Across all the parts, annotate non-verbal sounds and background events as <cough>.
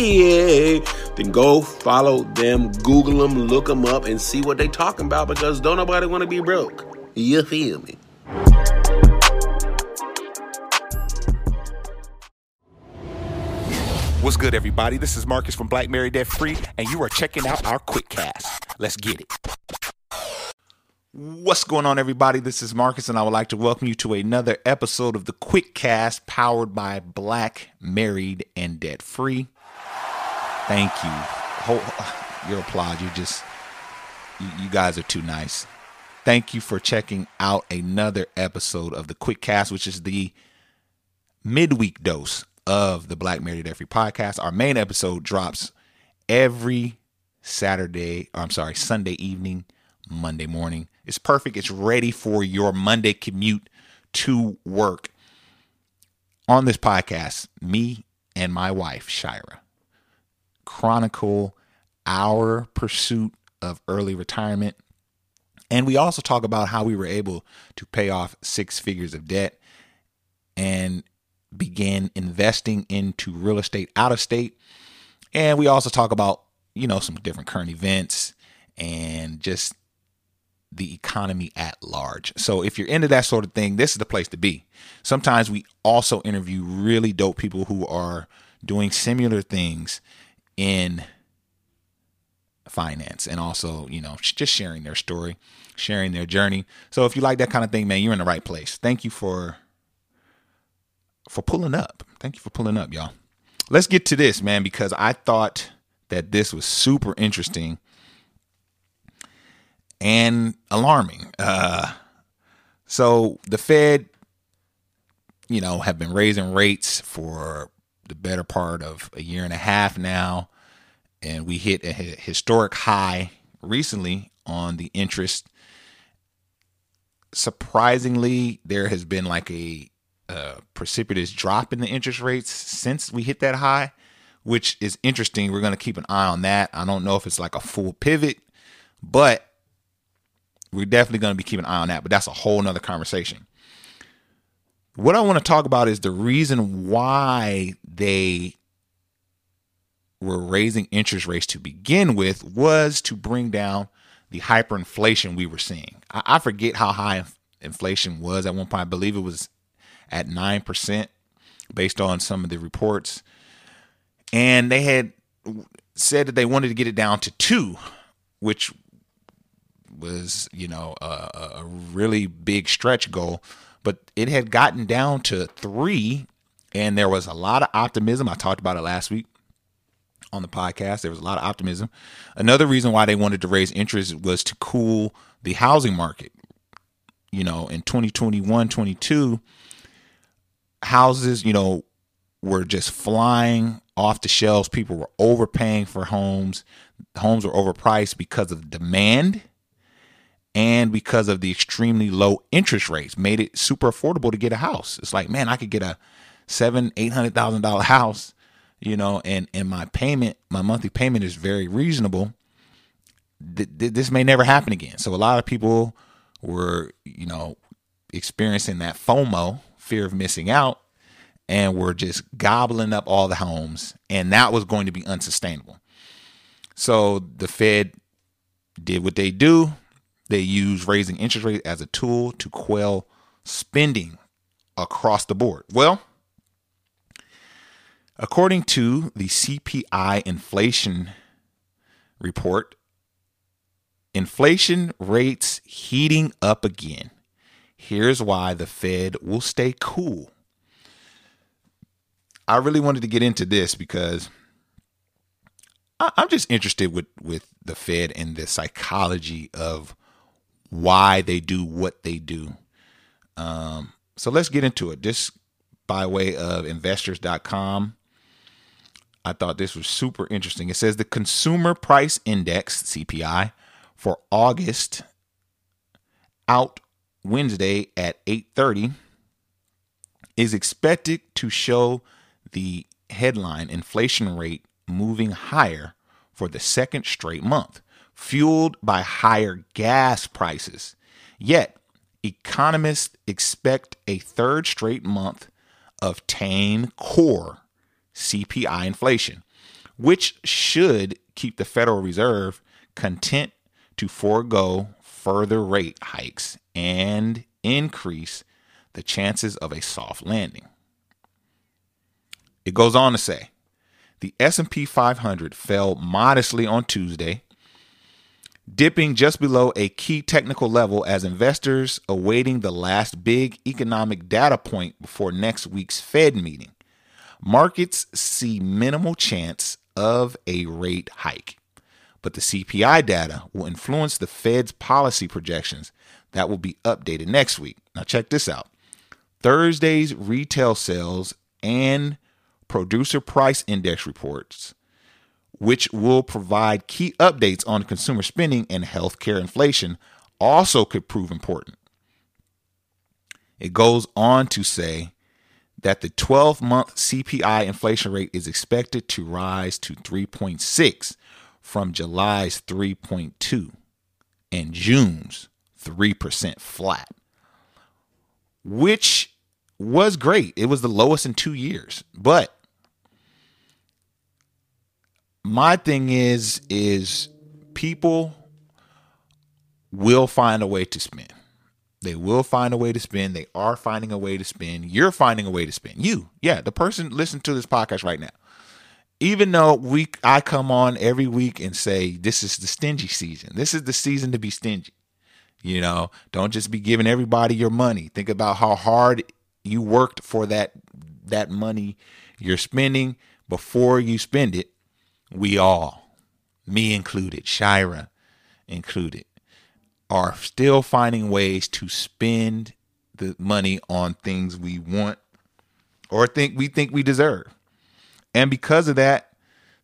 then go follow them, Google them, look them up, and see what they talking about because don't nobody want to be broke. You feel me? What's good, everybody? This is Marcus from Black Married Debt Free, and you are checking out our quick cast. Let's get it. What's going on, everybody? This is Marcus, and I would like to welcome you to another episode of the Quick Cast powered by Black Married and Debt Free. Thank you. <sighs> your applause. You just, you, you guys are too nice. Thank you for checking out another episode of the Quick Cast, which is the midweek dose of the Black Married Free podcast. Our main episode drops every Saturday, I'm sorry, Sunday evening, Monday morning. It's perfect. It's ready for your Monday commute to work. On this podcast, me and my wife, Shira, chronicle our pursuit of early retirement. And we also talk about how we were able to pay off six figures of debt and begin investing into real estate out of state. And we also talk about, you know, some different current events and just the economy at large. So if you're into that sort of thing, this is the place to be. Sometimes we also interview really dope people who are doing similar things in finance and also, you know, just sharing their story, sharing their journey. So if you like that kind of thing, man, you're in the right place. Thank you for for pulling up. Thank you for pulling up, y'all. Let's get to this, man, because I thought that this was super interesting and alarming. Uh, so the Fed, you know, have been raising rates for the better part of a year and a half now and we hit a historic high recently on the interest. Surprisingly, there has been like a, a precipitous drop in the interest rates since we hit that high, which is interesting. We're going to keep an eye on that. I don't know if it's like a full pivot, but we're definitely going to be keeping an eye on that. But that's a whole nother conversation. What I want to talk about is the reason why they were raising interest rates to begin with was to bring down the hyperinflation we were seeing. I, I forget how high inflation was at one point. I believe it was at 9% based on some of the reports. And they had said that they wanted to get it down to 2, which was, you know, a, a really big stretch goal, but it had gotten down to 3 and there was a lot of optimism. I talked about it last week on the podcast. There was a lot of optimism. Another reason why they wanted to raise interest was to cool the housing market. You know, in 2021, 22, houses, you know, were just flying off the shelves. People were overpaying for homes. Homes were overpriced because of demand and because of the extremely low interest rates made it super affordable to get a house. It's like, man, I could get a seven, eight hundred thousand dollar house you know, and and my payment, my monthly payment is very reasonable. Th- th- this may never happen again. So a lot of people were, you know, experiencing that FOMO, fear of missing out, and were just gobbling up all the homes, and that was going to be unsustainable. So the Fed did what they do. They use raising interest rates as a tool to quell spending across the board. Well, According to the CPI inflation report, inflation rates heating up again. Here's why the Fed will stay cool. I really wanted to get into this because I'm just interested with, with the Fed and the psychology of why they do what they do. Um, so let's get into it. Just by way of investors.com, I thought this was super interesting. It says the Consumer Price Index, CPI, for August out Wednesday at 8:30 is expected to show the headline inflation rate moving higher for the second straight month, fueled by higher gas prices. Yet, economists expect a third straight month of tame core CPI inflation, which should keep the Federal Reserve content to forego further rate hikes and increase the chances of a soft landing. It goes on to say, the S&P 500 fell modestly on Tuesday, dipping just below a key technical level as investors awaiting the last big economic data point before next week's Fed meeting. Markets see minimal chance of a rate hike, but the CPI data will influence the Fed's policy projections that will be updated next week. Now check this out. Thursday's retail sales and producer price index reports, which will provide key updates on consumer spending and healthcare inflation, also could prove important. It goes on to say that the 12 month CPI inflation rate is expected to rise to 3.6 from July's 3.2 and June's 3% flat, which was great. It was the lowest in two years. But my thing is, is people will find a way to spend. They will find a way to spend. They are finding a way to spend. You're finding a way to spend. You, yeah, the person listening to this podcast right now. Even though we, I come on every week and say this is the stingy season. This is the season to be stingy. You know, don't just be giving everybody your money. Think about how hard you worked for that that money you're spending before you spend it. We all, me included, Shira included, are still finding ways to spend the money on things we want or think we think we deserve. And because of that,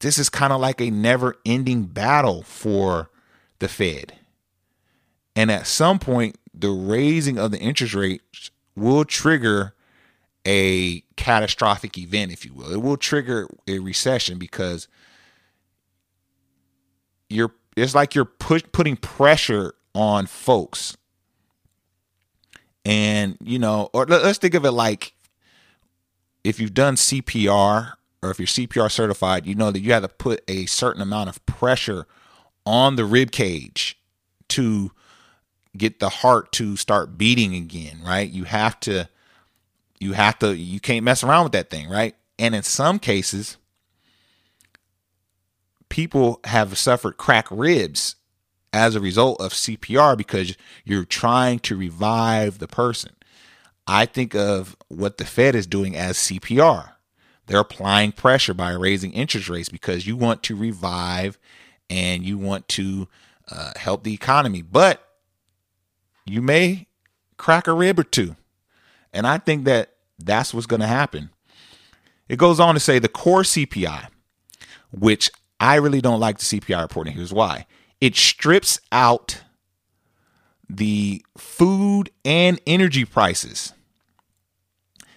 this is kind of like a never-ending battle for the Fed. And at some point, the raising of the interest rates will trigger a catastrophic event, if you will. It will trigger a recession because you're it's like you're put, putting pressure on folks. And, you know, or let's think of it like if you've done CPR or if you're CPR certified, you know that you have to put a certain amount of pressure on the rib cage to get the heart to start beating again, right? You have to you have to you can't mess around with that thing, right? And in some cases people have suffered crack ribs as a result of CPR because you're trying to revive the person. I think of what the Fed is doing as CPR. They're applying pressure by raising interest rates because you want to revive and you want to uh, help the economy. But you may crack a rib or two. And I think that that's what's going to happen. It goes on to say the core CPI, which I really don't like the CPI reporting. Here's why it strips out the food and energy prices.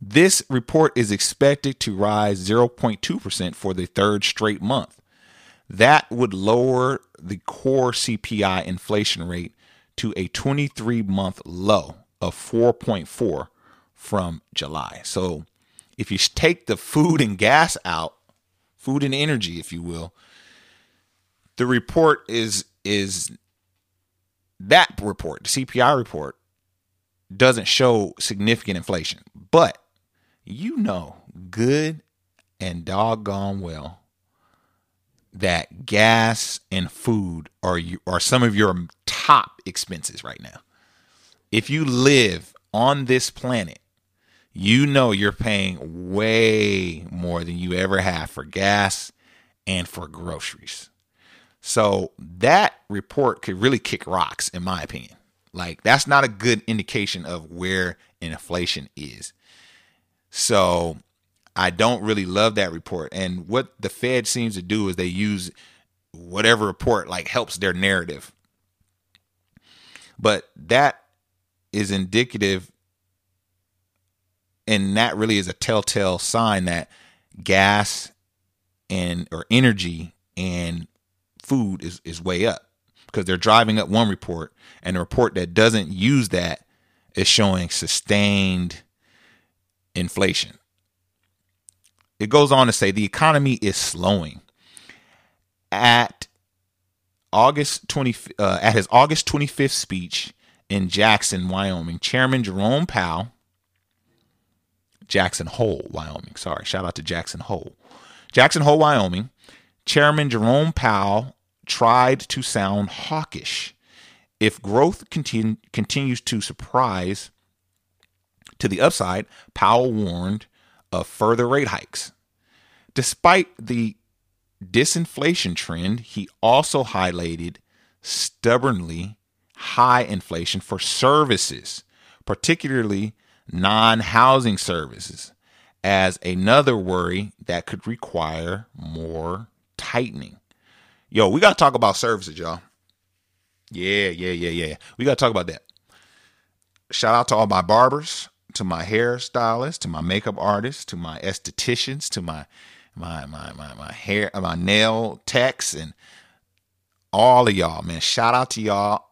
This report is expected to rise 0.2% for the third straight month. That would lower the core CPI inflation rate to a 23 month low of 4.4 from July. So if you take the food and gas out, food and energy, if you will, the report is is that report, the CPI report, doesn't show significant inflation. But you know good and doggone well that gas and food are you are some of your top expenses right now. If you live on this planet, you know you're paying way more than you ever have for gas and for groceries. So that report could really kick rocks, in my opinion. Like that's not a good indication of where inflation is. So I don't really love that report. And what the Fed seems to do is they use whatever report like helps their narrative. But that is indicative and that really is a telltale sign that gas and or energy and food is, is way up because they're driving up one report and a report that doesn't use that is showing sustained inflation. It goes on to say the economy is slowing. At August 20 uh, at his August 25th speech in Jackson, Wyoming, Chairman Jerome Powell Jackson Hole, Wyoming. Sorry, shout out to Jackson Hole. Jackson Hole, Wyoming. Chairman Jerome Powell tried to sound hawkish. If growth continue, continues to surprise to the upside, Powell warned of further rate hikes. Despite the disinflation trend, he also highlighted stubbornly high inflation for services, particularly non housing services as another worry that could require more tightening. Yo, we got to talk about services, y'all. Yeah, yeah, yeah, yeah. We got to talk about that. Shout out to all my barbers, to my hairstylists, to my makeup artists, to my estheticians, to my my my my my hair, my nail techs, and all of y'all, man. Shout out to y'all.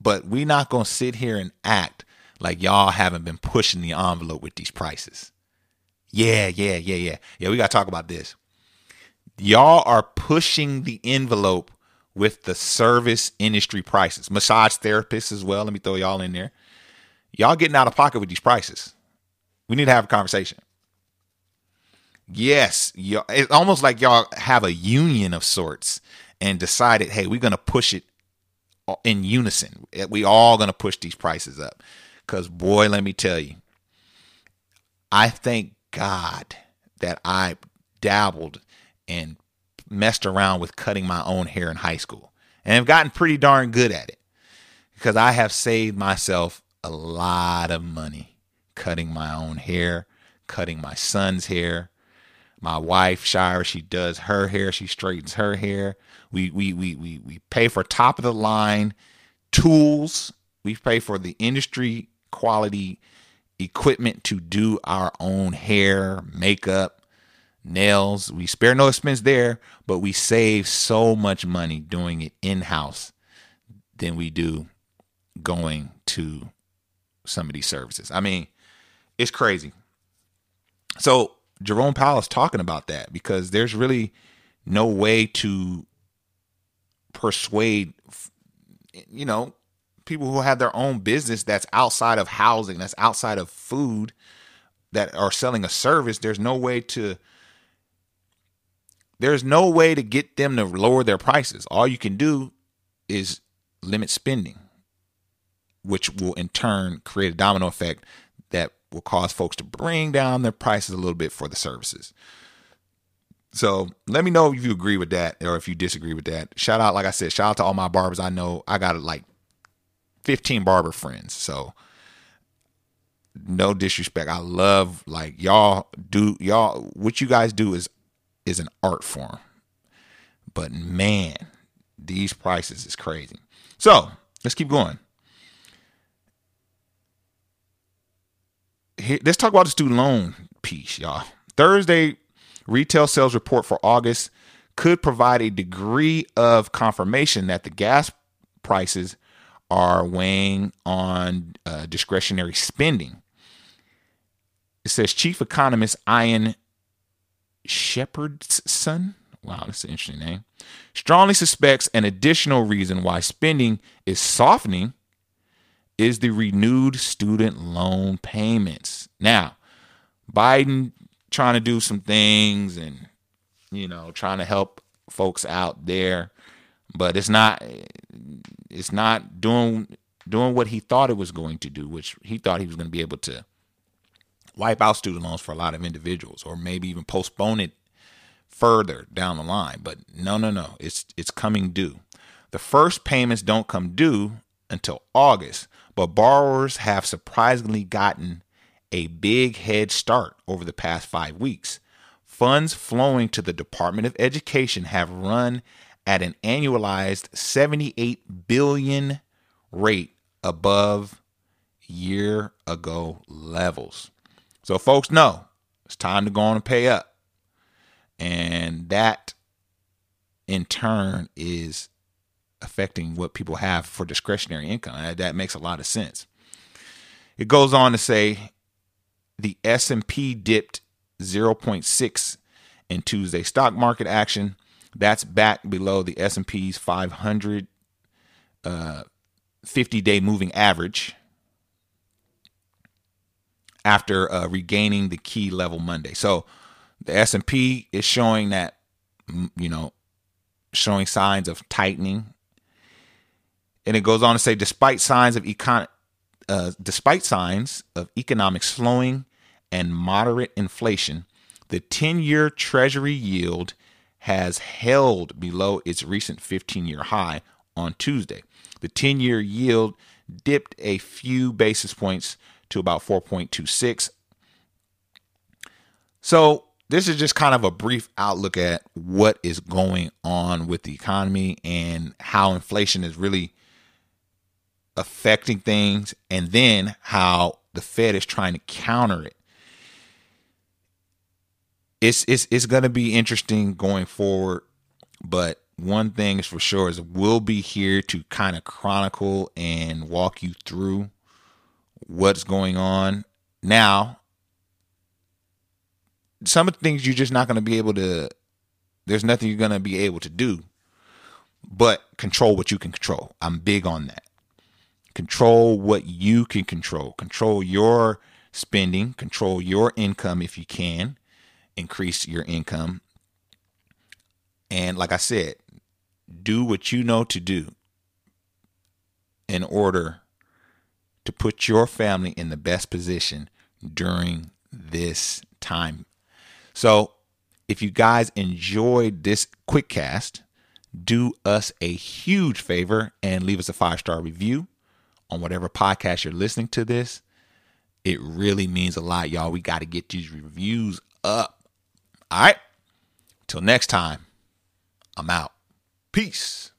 But we not gonna sit here and act like y'all haven't been pushing the envelope with these prices. Yeah, yeah, yeah, yeah. Yeah, we got to talk about this. Y'all are pushing the envelope with the service industry prices. Massage therapists as well. Let me throw y'all in there. Y'all getting out of pocket with these prices. We need to have a conversation. Yes, y'all, it's almost like y'all have a union of sorts and decided, hey, we're going to push it uh, in unison. We all going to push these prices up. Because, boy, let me tell you, I thank God that I dabbled and messed around with cutting my own hair in high school and have gotten pretty darn good at it because I have saved myself a lot of money cutting my own hair, cutting my son's hair. My wife, Shira, she does her hair, she straightens her hair. We we we we we pay for top of the line tools. We pay for the industry quality equipment to do our own hair, makeup, nails. We spare no expense there, but we save so much money doing it in house than we do going to some of these services. I mean, it's crazy. So Jerome Powell is talking about that because there's really no way to persuade, you know, people who have their own business that's outside of housing, that's outside of food, that are selling a service, there's no way to there's no way to get them to lower their prices. All you can do is limit spending, which will in turn create a domino effect that will cause folks to bring down their prices a little bit for the services. So let me know if you agree with that or if you disagree with that. Shout out, like I said, shout out to all my barbers. I know I got like 15 barber friends. So no disrespect. I love like y'all do y'all what you guys do is is an art form. But man, these prices is crazy. So let's keep going. Here, let's talk about the student loan piece, y'all. Thursday retail sales report for August could provide a degree of confirmation that the gas prices are weighing on uh, discretionary spending. It says Chief Economist Ian Shepherdson, wow, that's an interesting name, strongly suspects an additional reason why spending is softening is the renewed student loan payments. Now, Biden trying to do some things and, you know, trying to help folks out there but it's not it's not doing doing what he thought it was going to do, which he thought he was going to be able to wipe out student loans for a lot of individuals, or maybe even postpone it further down the line. But no, no, no, it's it's coming due. The first payments don't come due until August, but borrowers have surprisingly gotten a big head start over the past five weeks. Funds flowing to the Department of Education have run at an annualized 78 billion rate above year ago levels. So folks know it's time to go on and pay up. And that in turn is affecting what people have for discretionary income. That makes a lot of sense. It goes on to say the S&P dipped 0.6 in Tuesday stock market action. That's back below the S&P's 500 uh, 50-day moving average after uh, regaining the key level Monday. So the S&P is showing that you know showing signs of tightening. And it goes on to say despite signs of econ uh, despite signs of economic slowing and moderate inflation, the 10-year treasury yield has held below its recent 15-year high on Tuesday. The 10-year yield dipped a few basis points to about 4.26. So, this is just kind of a brief outlook at what is going on with the economy and how inflation is really affecting things, and then how the Fed is trying to counter it. It's it's it's to be interesting going forward, but one thing is for sure is we'll be here to kind of chronicle and walk you through what's going on. Now, some of the things you're just not to be able to there's nothing you're to be able to do but control what you can control. I'm big on that. Control what you can control. Control your spending, control your income if you can, increase your income. And like I said, do what you know to do in order to put your family in the best position during this time. So, if you guys enjoyed this quick cast, do us a huge favor and leave us a five star review on whatever podcast you're listening to this. It really means a lot, y'all. We got to get these reviews up. All right. Till next time, I'm out. Peace.